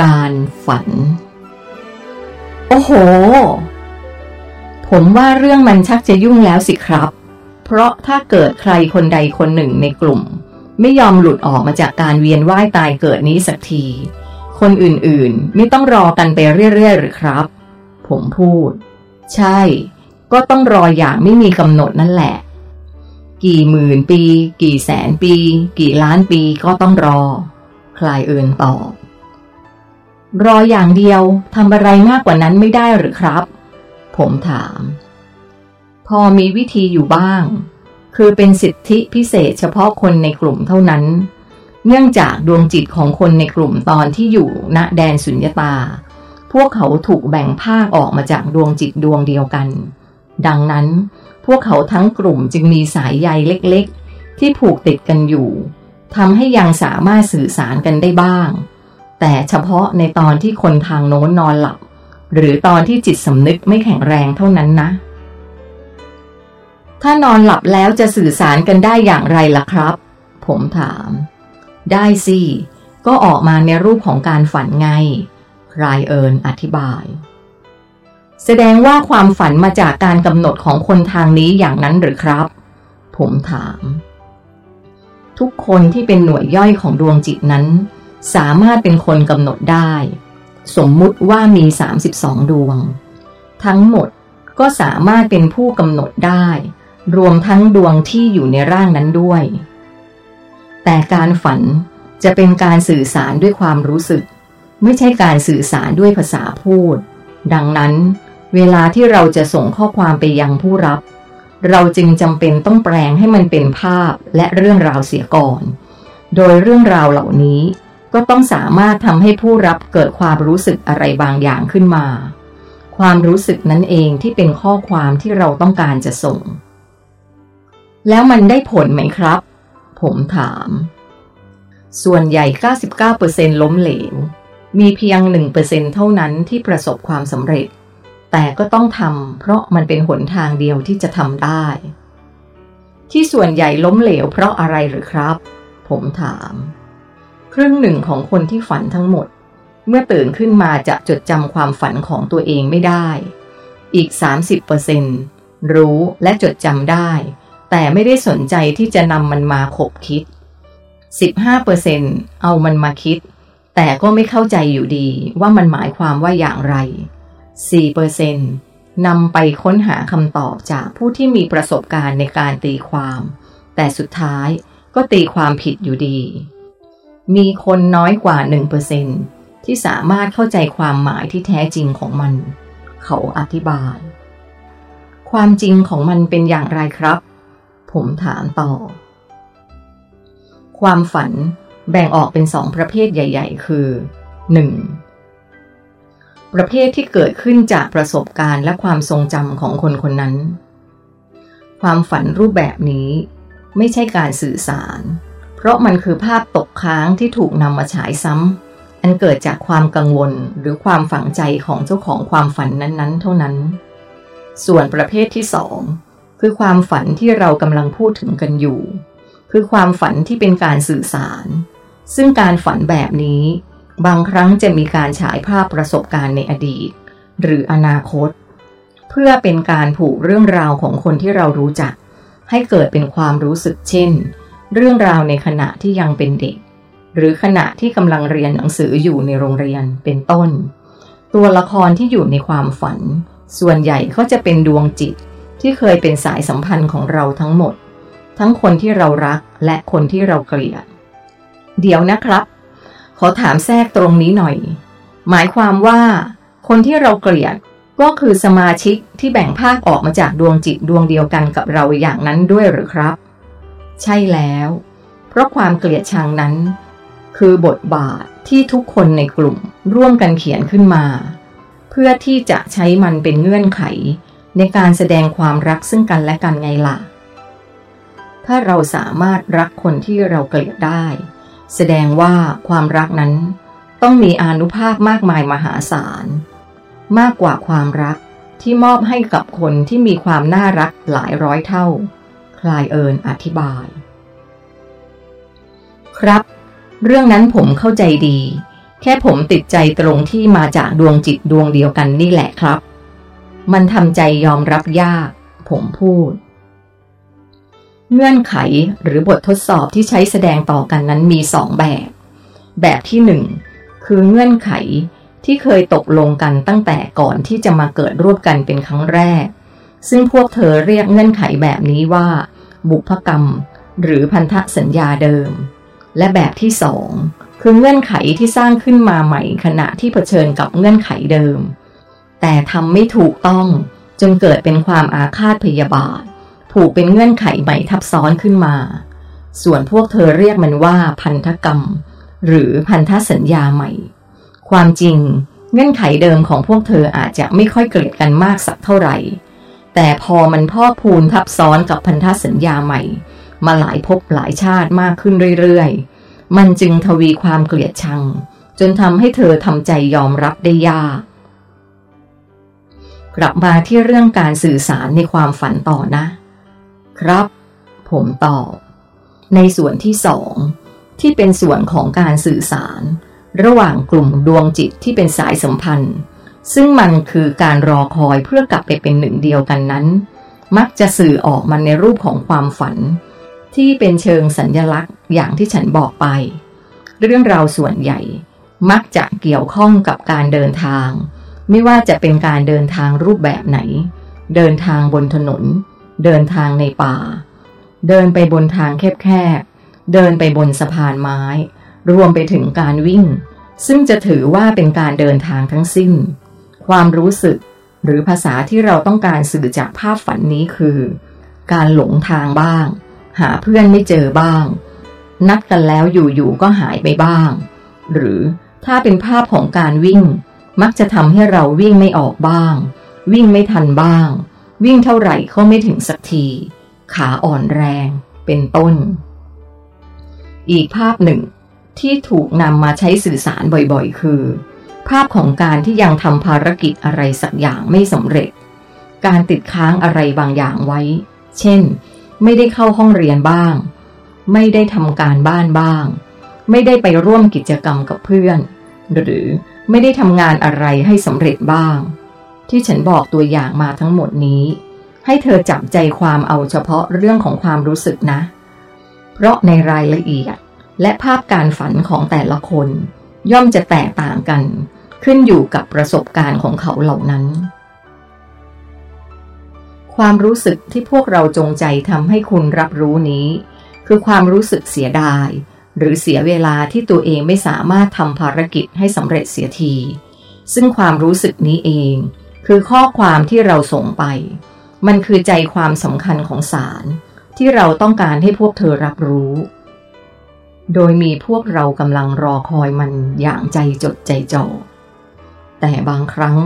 การฝัน โอ้โห ผมว่าเรื่องมันชักจะยุ่งแล้วสิครับ เพราะถ้าเกิดใครคนใดคนหนึ่งในกลุ่ม ไม่ยอมหลุดออกมาจากการเวียนว่ายตายเกิดนี้สักที คนอื่นๆ ไม่ต้องรอกันไปเรื่อยๆหรือครับ ผมพูด ใช่ ก็ต้องรออย่างไม่มีกำหนดนั่นแหละ กี่หมื่นปี กี่แสนปี กี่ล้านปีก็ต้องรอ คลายเอินตอบ รออย่างเดียวทำอะไรมากกว่านั้นไม่ได้หรือครับ ผมถาม พอมีวิธีอยู่บ้าง คือเป็นสิทธิพิเศษเฉพาะคนในกลุ่มเท่านั้น เนื่องจากดวงจิตของคนในกลุ่มตอนที่อยู่ณแดนสุญญตา พวกเขาถูกแบ่งภาคออกมาจากดวงจิตดวงเดียวกัน ดังนั้น พวกเขาทั้งกลุ่มจึงมีสายใยเล็กๆ ที่ผูกติดกันอยู่ทำให้ยังสามารถสื่อสารกันได้บ้าง แต่เฉพาะในตอนที่คนทางโน้นนอนหลับ หรือตอนที่จิตสำนึกไม่แข็งแรงเท่านั้นนะ ถ้านอนหลับแล้วจะสื่อสารกันได้อย่างไรล่ะครับ ผมถาม ได้สิ ก็ออกมาในรูปของการฝันไงรายเอิญอธิบาย แสดงว่าความฝันมาจากการกำหนดของคนทางนี้อย่างนั้นหรือครับ ผมถาม ทุกคนที่เป็นหน่วยย่อยของดวงจิตนั้น สามารถเป็นคนกำหนดได้ สมมุติว่ามี 32 ดวง ทั้งหมดก็สามารถเป็นผู้กำหนดได้ รวมทั้งดวงที่อยู่ในร่างนั้นด้วย แต่การฝันจะเป็นการสื่อสารด้วยความรู้สึก ไม่ใช่การสื่อสารด้วยภาษาพูด ดังนั้น เวลาที่เราจะส่งข้อความไปยังผู้รับ เราจึงจำเป็นต้องแปลงให้มันเป็นภาพและเรื่องราวเสียก่อน โดยเรื่องราวเหล่านี้ ก็ต้องสามารถทำให้ผู้รับเกิดความรู้สึกอะไรบางอย่างขึ้นมา ความรู้สึกนั้นเองที่เป็นข้อความที่เราต้องการจะส่ง แล้วมันได้ผลไหมครับ ผมถาม ส่วนใหญ่ 99%ล้มเหลว มีเพียง 1%เท่านั้นที่ประสบความสำเร็จ แต่ก็ต้องทำเพราะมันเป็นหนทางเดียวที่จะทำได้ ที่ส่วนใหญ่ล้มเหลวเพราะอะไรหรือครับ ผมถาม ครึ่งหนึ่งของคนที่ฝันทั้งหมด เมื่อตื่นขึ้นมาจะจดจำความฝันของตัวเองไม่ได้ อีก 30%รู้และจดจำได้ แต่ไม่ได้สนใจที่จะนำมันมาขบคิด 15%เอามันมาคิด แต่ก็ไม่เข้าใจอยู่ดีว่ามันหมายความว่าอย่างไร 4%นำไปค้นหาคำตอบจากผู้ที่มีประสบการณ์ในการตีความ แต่สุดท้ายก็ตีความผิดอยู่ดี มีคนน้อยกว่า 1%ที่สามารถเข้าใจความหมายที่แท้จริงของมัน เขาอธิบาย ความจริงของมันเป็นอย่างไรครับ ผมถามต่อ ความฝันแบ่งออกเป็นสองประเภทใหญ่ ๆ คือ 1. ประเภทที่เกิดขึ้นจากประสบการณ์และความทรงจำของคนคนนั้น ความฝันรูปแบบนี้ไม่ใช่การสื่อสาร เพราะมันคือภาพตกค้างที่ถูกนำมาฉายซ้ำอันเกิดจากความกังวลหรือความฝังใจของเจ้าของความฝันนั้นๆ เท่านั้น ส่วนประเภทที่สองคือความฝันที่เรากำลังพูดถึงกันอยู่ คือความฝันที่เป็นการสื่อสาร ซึ่งการฝันแบบนี้ บางครั้งจะมีการฉายภาพประสบการณ์ในอดีต หรืออนาคต เพื่อเป็นการผูกเรื่องราวของคนที่เรารู้จัก ให้เกิดเป็นความรู้สึกเช่น เรื่องราวในขณะที่ยังเป็นเด็ก หรือขณะที่กำลังเรียนหนังสืออยู่ในโรงเรียนเป็นต้น ตัวละครที่อยู่ในความฝัน ส่วนใหญ่ก็จะเป็นดวงจิตที่เคยเป็นสายสัมพันธ์ของเราทั้งหมด ทั้งคนที่เรารักและคนที่เราเกลียด เดี๋ยวนะครับ ขอถามแทรกตรงนี้หน่อย หมายความว่า คนที่เราเกลียดก็คือสมาชิกที่แบ่งภาคออกมาจากดวงจิตดวงเดียวกันกับเราอย่างนั้นด้วยหรือครับ ใช่แล้ว เพราะความเกลียดชังนั้น คือบทบาทที่ทุกคนในกลุ่มร่วมกันเขียนขึ้นมา เพื่อที่จะใช้มันเป็นเงื่อนไข ในการแสดงความรักซึ่งกันและกันไงล่ะ ถ้าเราสามารถรักคนที่เราเกลียดได้ แสดงว่าความรักนั้นต้องมีอนุภาพมากมายมหาศาล มากกว่าความรักที่มอบให้กับคนที่มีความน่ารักหลายร้อยเท่า คลายเอิญอธิบาย ครับ เรื่องนั้นผมเข้าใจดี แค่ผมติดใจตรงที่มาจากดวงจิตดวงเดียวกันนี่แหละครับ มันทำใจยอมรับยาก ผมพูด เงื่อนไขหรือบททดสอบที่ใช้แสดงต่อกันนั้นมีสองแบบ แบบที่หนึ่งคือเงื่อนไขที่เคยตกลงกันตั้งแต่ก่อนที่จะมาเกิดร่วมกันเป็นครั้งแรก ซึ่งพวกเธอเรียกเงื่อนไขแบบนี้ว่า บุพกรรม หรือพันธสัญญาเดิม และแบบที่สองคือเงื่อนไขที่สร้างขึ้นมาใหม่ขณะที่เผชิญกับเงื่อนไขเดิม แต่ทำไม่ถูกต้องจนเกิดเป็นความอาฆาตพยาบาท ผูกเป็นเงื่อนไขใหม่ทับซ้อนขึ้นมา ส่วนพวกเธอเรียกมันว่าพันธกรรม หรือพันธสัญญาใหม่ ความจริง เงื่อนไขเดิมของพวกเธออาจจะไม่ค่อยเกลียดกันมากสักเท่าไหร่ แต่พอมันพ่อพูนทับซ้อนกับพันธสัญญาใหม่ มาหลายภพหลายชาติมากขึ้นเรื่อยๆ มันจึงทวีความเกลียดชัง จนทำให้เธอทำใจยอมรับได้ยาก กลับมาที่เรื่องการสื่อสารในความฝันต่อนะ ครับ ผมตอบในส่วนที่สองที่เป็นส่วนของการสื่อสาร ระหว่างกลุ่มดวงจิตที่เป็นสายสัมพันธ์ ซึ่งมันคือการรอคอยเพื่อกลับไปเป็นหนึ่งเดียวกันนั้น มักจะสื่อออกมาในรูปของความฝัน ที่เป็นเชิงสัญญลักษณ์อย่างที่ฉันบอกไป เรื่องราวส่วนใหญ่ มักจะเกี่ยวข้องกับการเดินทาง ไม่ว่าจะเป็นการเดินทางรูปแบบไหน เดินทางบนถนน เดินทางในป่า เดินไปบนทางแคบๆเดินไปบนสะพานไม้ รวมไปถึงการวิ่ง ซึ่งจะถือว่าเป็นการเดินทางทั้งสิ้น ความรู้สึก หรือภาษาที่เราต้องการสื่อจากภาพฝันนี้คือ การหลงทางบ้าง หาเพื่อนไม่เจอบ้าง นัดกันแล้วอยู่ๆก็หายไปบ้าง หรือถ้าเป็นภาพของการวิ่ง มักจะทำให้เราวิ่งไม่ออกบ้าง วิ่งไม่ทันบ้าง วิ่งเท่าไหร่ก็ไม่ถึงสักที ขาอ่อนแรง เป็นต้น อีกภาพหนึ่งที่ถูกนำมาใช้สื่อสารบ่อยๆ คือ ภาพของการที่ยังทำภารกิจอะไรสักอย่างไม่สำเร็จ การติดค้างอะไรบางอย่างไว้ เช่น ไม่ได้เข้าห้องเรียนบ้าง ไม่ได้ทำการบ้านบ้าง ไม่ได้ไปร่วมกิจกรรมกับเพื่อน หรือไม่ได้ทำงานอะไรให้สำเร็จบ้าง ที่ฉันบอกตัวอย่างมาทั้งหมดนี้ ให้เธอจับใจความเอาเฉพาะเรื่องของความรู้สึกนะ เพราะในรายละเอียดและภาพการฝันของแต่ละคน ย่อมจะแตกต่างกันขึ้นอยู่กับประสบการณ์ของเขาเหล่านั้น ความรู้สึกที่พวกเราจงใจทำให้คุณรับรู้นี้ คือความรู้สึกเสียดาย หรือเสียเวลาที่ตัวเองไม่สามารถทำภารกิจให้สำเร็จเสียที ซึ่งความรู้สึกนี้เอง คือข้อความที่เราส่งไป มันคือใจความสำคัญของสารที่เราต้องการให้พวกเธอรับรู้ โดยมีพวกเรากำลังรอคอยมันอย่างใจจดใจจ่อ แต่บางครั้ง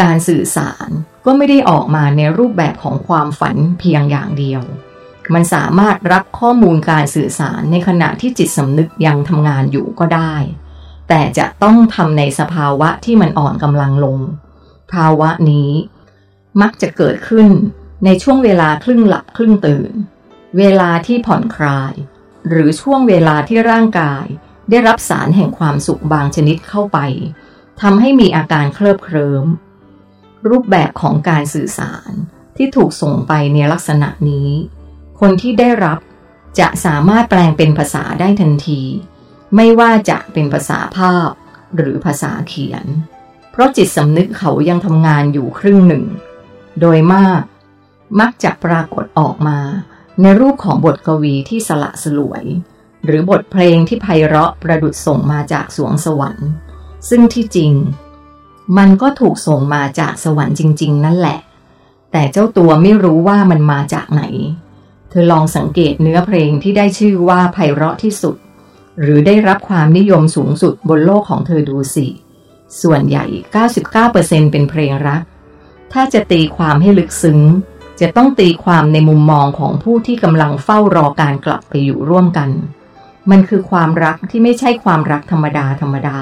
การสื่อสารก็ไม่ได้ออกมาในรูปแบบของความฝันเพียงอย่างเดียว มันสามารถรับข้อมูลการสื่อสารในขณะที่จิตสำนึกยังทำงานอยู่ก็ได้ แต่จะต้องทำในสภาวะที่มันอ่อนกำลังลง ภาวะนี้ มักจะเกิดขึ้นในช่วงเวลาครึ่งหลับครึ่งตื่น เวลาที่ผ่อนคลาย หรือช่วงเวลาที่ร่างกาย ได้รับสารแห่งความสุขบางชนิดเข้าไปทำให้มีอาการเคลิบเคลิ้ม รูปแบบของการสื่อสารที่ถูกส่งไปในลักษณะนี้ คนที่ได้รับจะสามารถแปลงเป็นภาษาได้ทันที ไม่ว่าจะเป็นภาษาภาพหรือภาษาเขียน เพราะจิตสำนึกเขายังทำงานอยู่ครึ่งหนึ่ง โดยมาก มักจะปรากฏออกมา ในรูปของบทกวีที่สละสลวย หรือบทเพลงที่ไพเราะประดุดส่งมาจากสวงสวรรค์ ซึ่งที่จริง มันก็ถูกส่งมาจากสวรรค์จริง ๆ นั่นแหละ แต่เจ้าตัวไม่รู้ว่ามันมาจากไหน เธอลองสังเกตเนื้อเพลงที่ได้ชื่อว่าไพเราะที่สุด หรือได้รับความนิยมสูงสุดบนโลกของเธอดูสิ ส่วนใหญ่ 99%เป็นเพลงรัก ถ้าจะตีความให้ลึกซึ้ง จะต้องตีความในมุมมองของผู้ที่กำลังเฝ้ารอการกลับไปอยู่ร่วมกัน มันคือความรักที่ไม่ใช่ความรักธรรมดาธรรมดา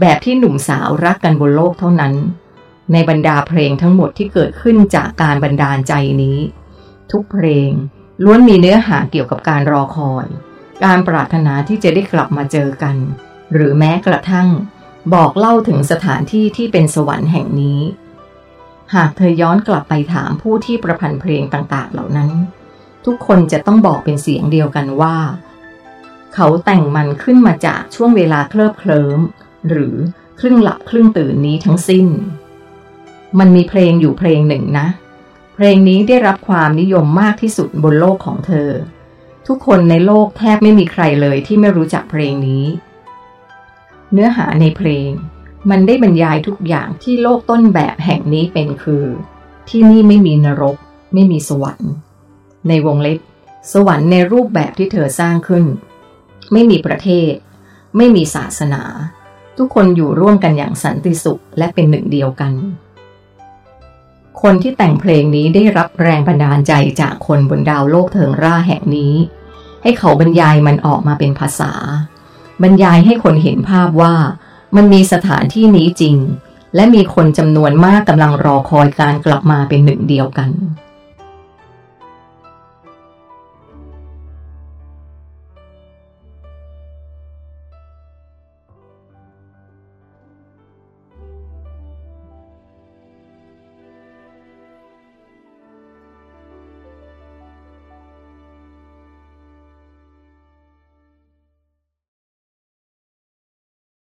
แบบที่หนุ่มสาวรักกันบนโลกเท่านั้น ในบรรดาเพลงทั้งหมดที่เกิดขึ้นจากการบันดาลใจนี้ ทุกเพลงล้วนมีเนื้อหาเกี่ยวกับการรอคอย การปรารถนาที่จะได้กลับมาเจอกัน หรือแม้กระทั่ง บอกเล่าถึงสถานที่ที่เป็นสวรรค์แห่งนี้ หากเธอย้อนกลับไปถามผู้ที่ประพันธ์เพลงต่าง ๆ เหล่านั้น ทุกคนจะต้องบอกเป็นเสียงเดียวกันว่า เขาแต่งมันขึ้นมาจากช่วงเวลาเคลิบเคลิ้มหรือครึ่งหลับครึ่งตื่นนี้ทั้งสิ้น มันมีเพลงอยู่เพลงหนึ่งนะ เพลงนี้ได้รับความนิยมมากที่สุดบนโลกของเธอ ทุกคนในโลกแทบไม่มีใครเลยที่ไม่รู้จักเพลงนี้ เนื้อหาในเพลง มันได้บรรยายทุกอย่างที่โลกต้นแบบแห่งนี้เป็นคือ ที่นี่ไม่มีนรก ไม่มีสวรรค์ ในวงเล็บ สวรรค์ในรูปแบบที่เธอสร้างขึ้น ไม่มีประเทศ ไม่มีศาสนา ทุกคนอยู่ร่วมกันอย่างสันติสุขและเป็นหนึ่งเดียวกัน คนที่แต่งเพลงนี้ได้รับแรงบันดาลใจจากคนบนดาวโลกเทิงร่าแห่งนี้ ให้เขาบรรยายมันออกมาเป็นภาษา บรรยายให้คนเห็นภาพว่า มันมีสถานที่นี้จริง และมีคนจำนวนมากกำลังรอคอยการกลับมาเป็นหนึ่งเดียวกัน